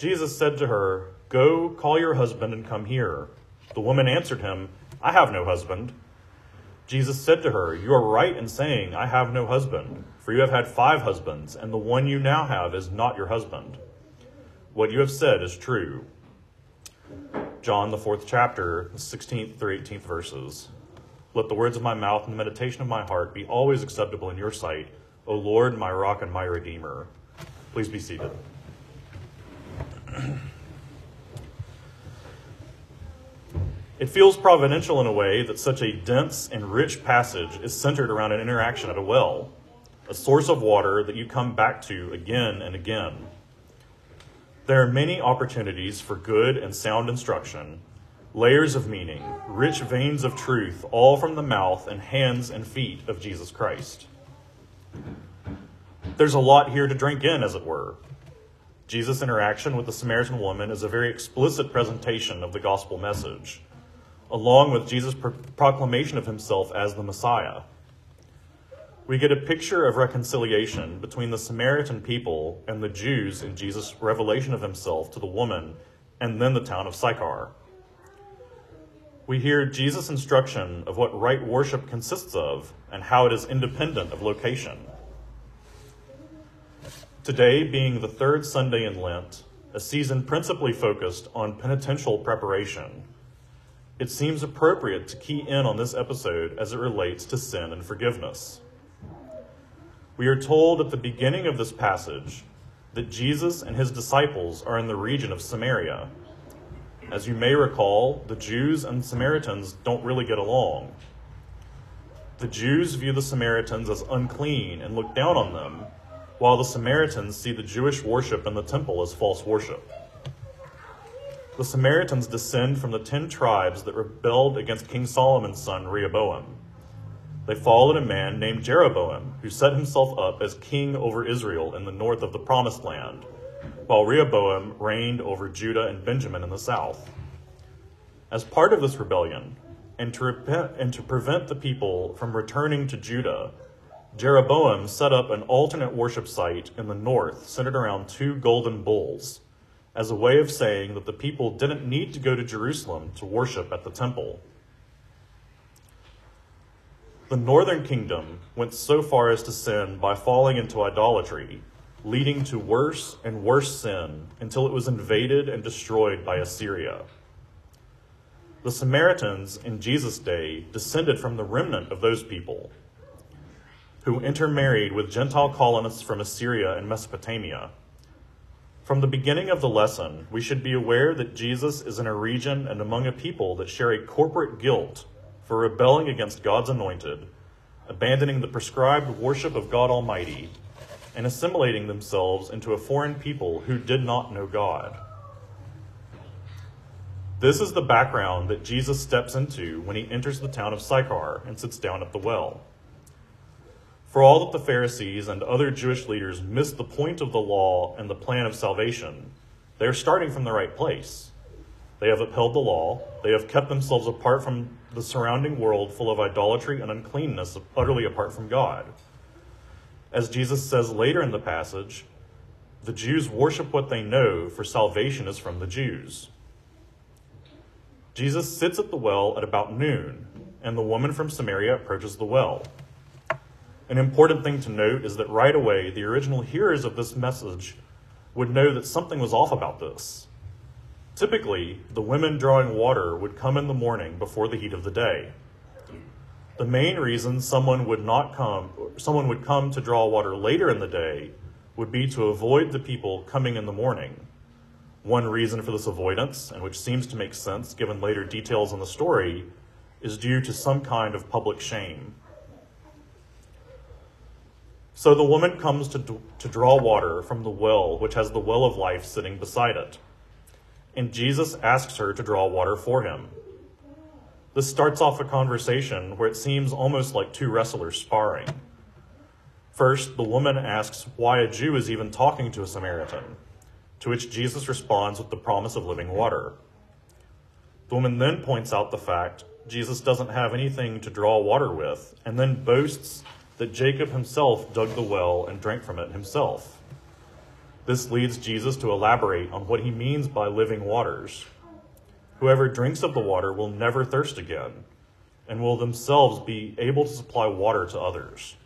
Jesus said to her, Go, call your husband and come here. The woman answered him, I have no husband. Jesus said to her, You are right in saying, I have no husband, for you have had five husbands, and the one you now have is not your husband. What you have said is true. John, the fourth chapter, the 16th through 18th verses. Let the words of my mouth and the meditation of my heart be always acceptable in your sight, O Lord, my rock and my redeemer. Please be seated. It feels providential in a way that such a dense and rich passage is centered around an interaction at a well, a source of water that you come back to again and again. There are many opportunities for good and sound instruction, layers of meaning, rich veins of truth, all from the mouth and hands and feet of Jesus Christ. There's a lot here to drink in, as it were. Jesus' interaction with the Samaritan woman is a very explicit presentation of the gospel message, along with Jesus' pro- proclamation of himself as the Messiah. We get a picture of reconciliation between the Samaritan people and the Jews in Jesus' revelation of himself to the woman and then the town of Sychar. We hear Jesus' instruction of what right worship consists of and how it is independent of location. Today being the third Sunday in Lent, a season principally focused on penitential preparation, it seems appropriate to key in on this episode as it relates to sin and forgiveness. We are told at the beginning of this passage that Jesus and his disciples are in the region of Samaria. As you may recall, the Jews and Samaritans don't really get along. The Jews view the Samaritans as unclean and look down on them, while the Samaritans see the Jewish worship in the temple as false worship. The Samaritans descend from the ten tribes that rebelled against King Solomon's son Rehoboam. They followed a man named Jeroboam, who set himself up as king over Israel in the north of the Promised Land, while Rehoboam reigned over Judah and Benjamin in the south. As part of this rebellion, and to, repent, and to prevent the people from returning to Judah, Jeroboam set up an alternate worship site in the north centered around two golden bulls as a way of saying that the people didn't need to go to Jerusalem to worship at the temple. The northern kingdom went so far as to sin by falling into idolatry, leading to worse and worse sin until it was invaded and destroyed by Assyria. The Samaritans in Jesus' day descended from the remnant of those people who intermarried with Gentile colonists from Assyria and Mesopotamia. From the beginning of the lesson, we should be aware that Jesus is in a region and among a people that share a corporate guilt for rebelling against God's anointed, abandoning the prescribed worship of God Almighty, and assimilating themselves into a foreign people who did not know God. This is the background that Jesus steps into when he enters the town of Sychar and sits down at the well. For all that the Pharisees and other Jewish leaders missed the point of the law and the plan of salvation, they are starting from the right place. They have upheld the law, they have kept themselves apart from the surrounding world full of idolatry and uncleanness, utterly apart from God. As Jesus says later in the passage, the Jews worship what they know, for salvation is from the Jews. Jesus sits at the well at about noon, and the woman from Samaria approaches the well. An important thing to note is that right away, the original hearers of this message would know that something was off about this. Typically, the women drawing water would come in the morning before the heat of the day. The main reason someone would not come, someone would come to draw water later in the day would be to avoid the people coming in the morning. One reason for this avoidance, and which seems to make sense given later details in the story, is due to some kind of public shame. So the woman comes to, to draw water from the well, which has the well of life sitting beside it. And Jesus asks her to draw water for him. This starts off a conversation where it seems almost like two wrestlers sparring. First, the woman asks why a Jew is even talking to a Samaritan, to which Jesus responds with the promise of living water. The woman then points out the fact Jesus doesn't have anything to draw water with, and then boasts that Jacob himself dug the well and drank from it himself. This leads Jesus to elaborate on what he means by living waters. Whoever drinks of the water will never thirst again, and will themselves be able to supply water to others.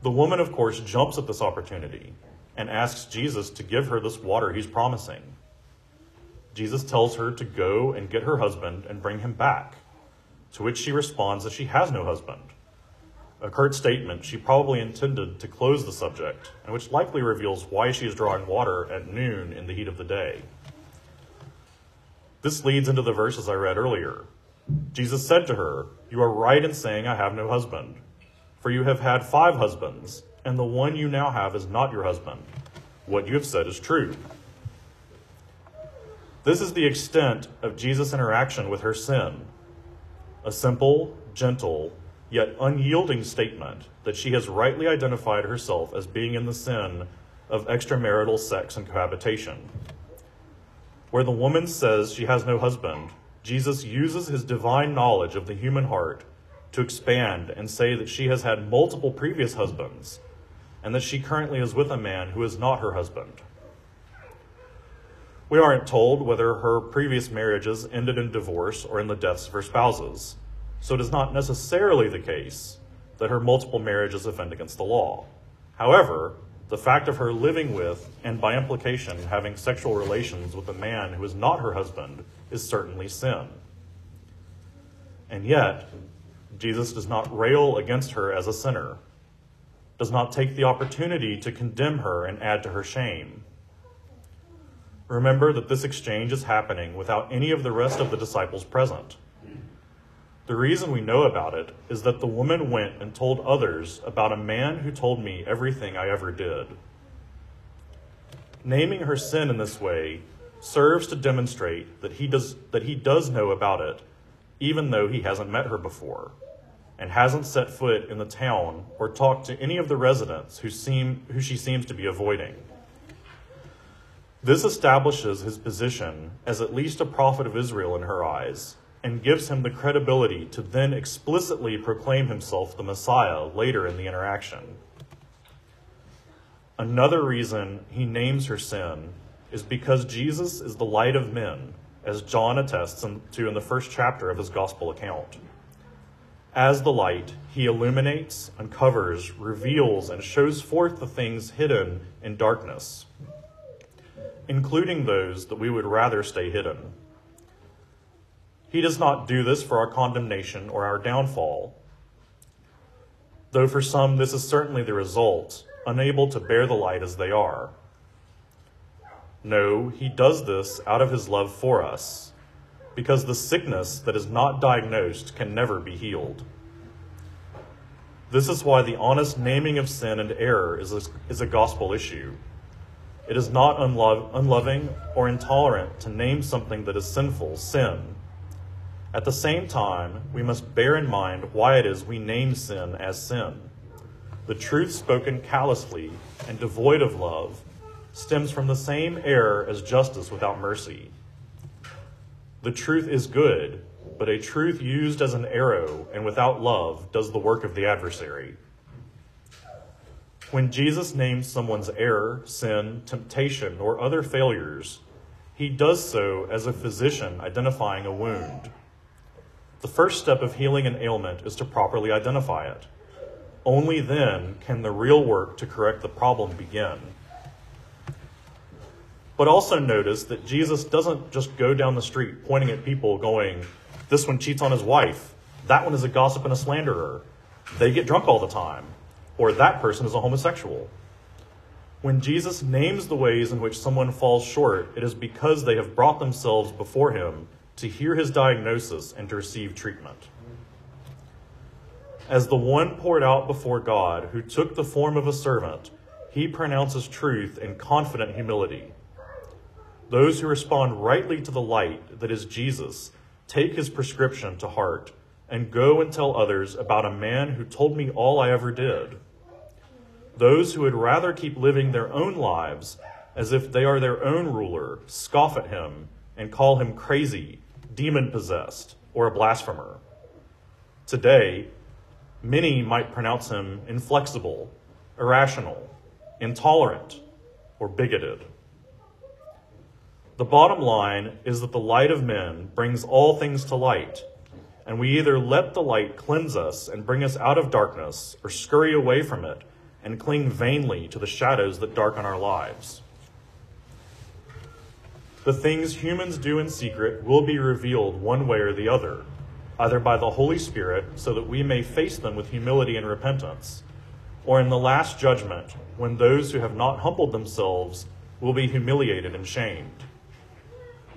The woman, of course, jumps at this opportunity and asks Jesus to give her this water he's promising. Jesus tells her to go and get her husband and bring him back, to which she responds that she has no husband. A curt statement she probably intended to close the subject, and which likely reveals why she is drawing water at noon in the heat of the day. This leads into the verses I read earlier. Jesus said to her, You are right in saying, I have no husband. For you have had five husbands, and the one you now have is not your husband. What you have said is true. This is the extent of Jesus' interaction with her sin. A simple, gentle, yet unyielding statement that she has rightly identified herself as being in the sin of extramarital sex and cohabitation. Where the woman says she has no husband, Jesus uses his divine knowledge of the human heart to expand and say that she has had multiple previous husbands and that she currently is with a man who is not her husband. We aren't told whether her previous marriages ended in divorce or in the deaths of her spouses, so it is not necessarily the case that her multiple marriages offend against the law. However, the fact of her living with, and by implication, having sexual relations with a man who is not her husband, is certainly sin. And yet, Jesus does not rail against her as a sinner, does not take the opportunity to condemn her and add to her shame. Remember that this exchange is happening without any of the rest of the disciples present. The reason we know about it is that the woman went and told others about a man who told me everything I ever did. Naming her sin in this way serves to demonstrate that he does, that he does know about it, even though he hasn't met her before and hasn't set foot in the town or talked to any of the residents who, seem, who she seems to be avoiding. This establishes his position as at least a prophet of Israel in her eyes and gives him the credibility to then explicitly proclaim himself the Messiah later in the interaction. Another reason he names her sin is because Jesus is the light of men, as John attests to in the first chapter of his gospel account. As the light, he illuminates, uncovers, reveals, and shows forth the things hidden in darkness, including those that we would rather stay hidden. He does not do this for our condemnation or our downfall, though for some this is certainly the result, unable to bear the light as they are. No, he does this out of his love for us because the sickness that is not diagnosed can never be healed. This is why the honest naming of sin and error is a, is a gospel issue. It is not unlo- unloving or intolerant to name something that is sinful sin. At the same time, we must bear in mind why it is we name sin as sin. The truth spoken callously and devoid of love stems from the same error as justice without mercy. The truth is good, but a truth used as an arrow and without love does the work of the adversary. When Jesus names someone's error, sin, temptation, or other failures, he does so as a physician identifying a wound. The first step of healing an ailment is to properly identify it. Only then can the real work to correct the problem begin. But also notice that Jesus doesn't just go down the street pointing at people going, This one cheats on his wife. That one is a gossip and a slanderer. They get drunk all the time. Or that person is a homosexual. When Jesus names the ways in which someone falls short, it is because they have brought themselves before him to hear his diagnosis and to receive treatment. As the one poured out before God, who took the form of a servant, he pronounces truth in confident humility. Those who respond rightly to the light that is Jesus take his prescription to heart and go and tell others about a man who told me all I ever did. Those who would rather keep living their own lives as if they are their own ruler scoff at him and call him crazy, demon possessed, or a blasphemer. Today, many might pronounce him inflexible, irrational, intolerant, or bigoted. The bottom line is that the light of men brings all things to light, and we either let the light cleanse us and bring us out of darkness, or scurry away from it and cling vainly to the shadows that darken our lives. The things humans do in secret will be revealed one way or the other, either by the Holy Spirit, so that we may face them with humility and repentance, or in the last judgment, when those who have not humbled themselves will be humiliated and shamed.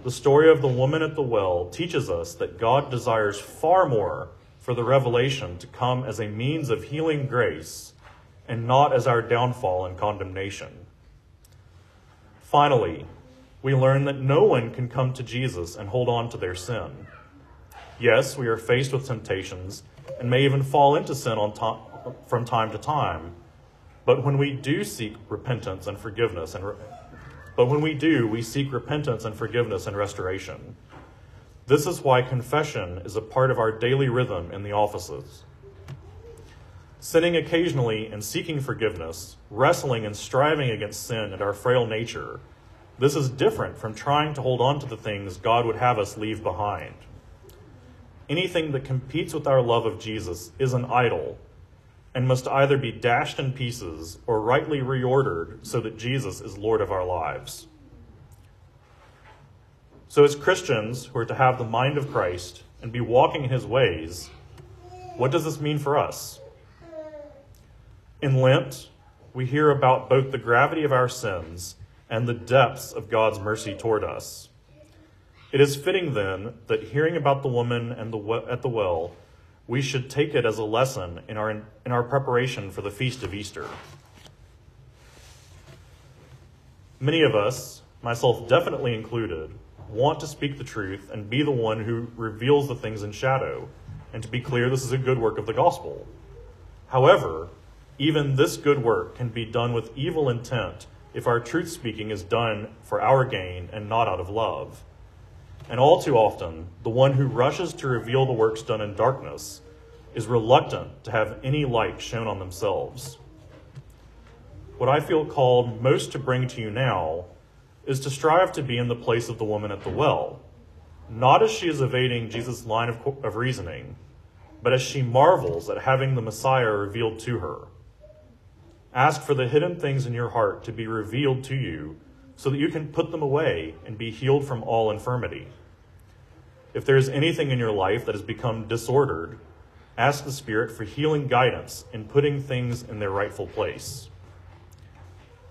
The story of the woman at the well teaches us that God desires far more for the revelation to come as a means of healing grace and not as our downfall and condemnation. Finally, we learn that no one can come to Jesus and hold on to their sin. Yes, we are faced with temptations and may even fall into sin to- from time to time. But when we do seek repentance and forgiveness and re- but when we do, we seek repentance and forgiveness and restoration. This is why confession is a part of our daily rhythm in the offices. Sinning occasionally and seeking forgiveness, wrestling and striving against sin and our frail nature, this is different from trying to hold on to the things God would have us leave behind. Anything that competes with our love of Jesus is an idol and must either be dashed in pieces or rightly reordered so that Jesus is Lord of our lives. So, as Christians who are to have the mind of Christ and be walking in his ways, what does this mean for us? In Lent, we hear about both the gravity of our sins and the depths of God's mercy toward us. It is fitting then that hearing about the woman and the at the well, we should take it as a lesson in our, in our preparation for the feast of Easter. Many of us, myself definitely included, want to speak the truth and be the one who reveals the things in shadow. And to be clear, this is a good work of the gospel. However, even this good work can be done with evil intent if our truth speaking is done for our gain and not out of love. And all too often, the one who rushes to reveal the works done in darkness is reluctant to have any light shown on themselves. What I feel called most to bring to you now is to strive to be in the place of the woman at the well, not as she is evading Jesus' line of, of reasoning, but as she marvels at having the Messiah revealed to her. Ask for the hidden things in your heart to be revealed to you so that you can put them away and be healed from all infirmity. If there is anything in your life that has become disordered, ask the Spirit for healing guidance in putting things in their rightful place.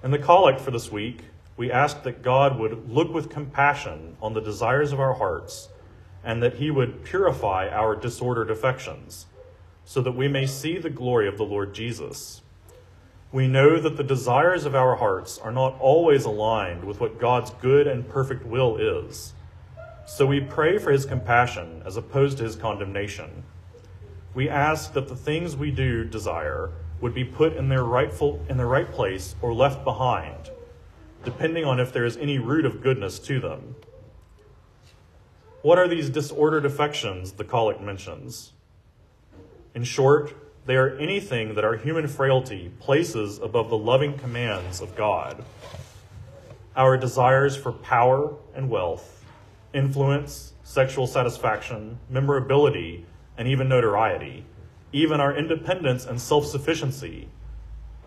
In the collect for this week, we ask that God would look with compassion on the desires of our hearts and that He would purify our disordered affections so that we may see the glory of the Lord Jesus we know that the desires of our hearts are not always aligned with what God's good and perfect will is. So we pray for his compassion as opposed to his condemnation. We ask that the things we do desire would be put in their rightful in their right place or left behind, depending on if there is any root of goodness to them. What are these disordered affections the collect mentions? In short, they are anything that our human frailty places above the loving commands of God. Our desires for power and wealth, influence, sexual satisfaction, memorability, and even notoriety, even our independence and self sufficiency,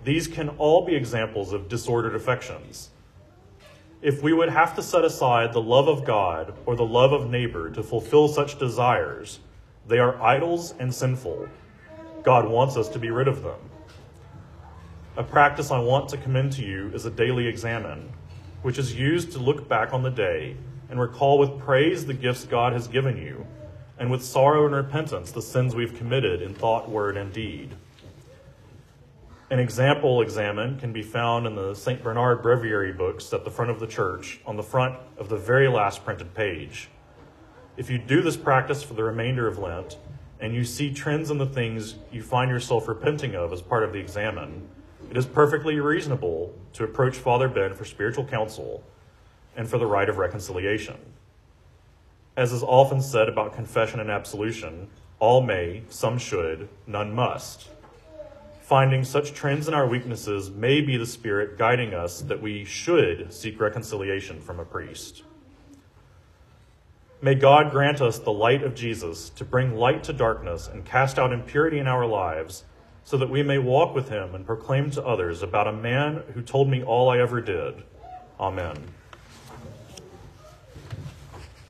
these can all be examples of disordered affections. If we would have to set aside the love of God or the love of neighbor to fulfill such desires, they are idols and sinful God wants us to be rid of them. A practice I want to commend to you is a daily examen, which is used to look back on the day and recall with praise the gifts God has given you, and with sorrow and repentance the sins we've committed in thought, word, and deed. An example examen can be found in the St. Bernard Breviary books at the front of the church on the front of the very last printed page. If you do this practice for the remainder of Lent, and you see trends in the things you find yourself repenting of as part of the examen, it is perfectly reasonable to approach Father Ben for spiritual counsel and for the rite of reconciliation. As is often said about confession and absolution, all may, some should, none must. finding such trends in our weaknesses may be the Spirit guiding us that we should seek reconciliation from a priest. May God grant us the light of Jesus to bring light to darkness and cast out impurity in our lives, so that we may walk with him and proclaim to others about a man who told me all I ever did. Amen.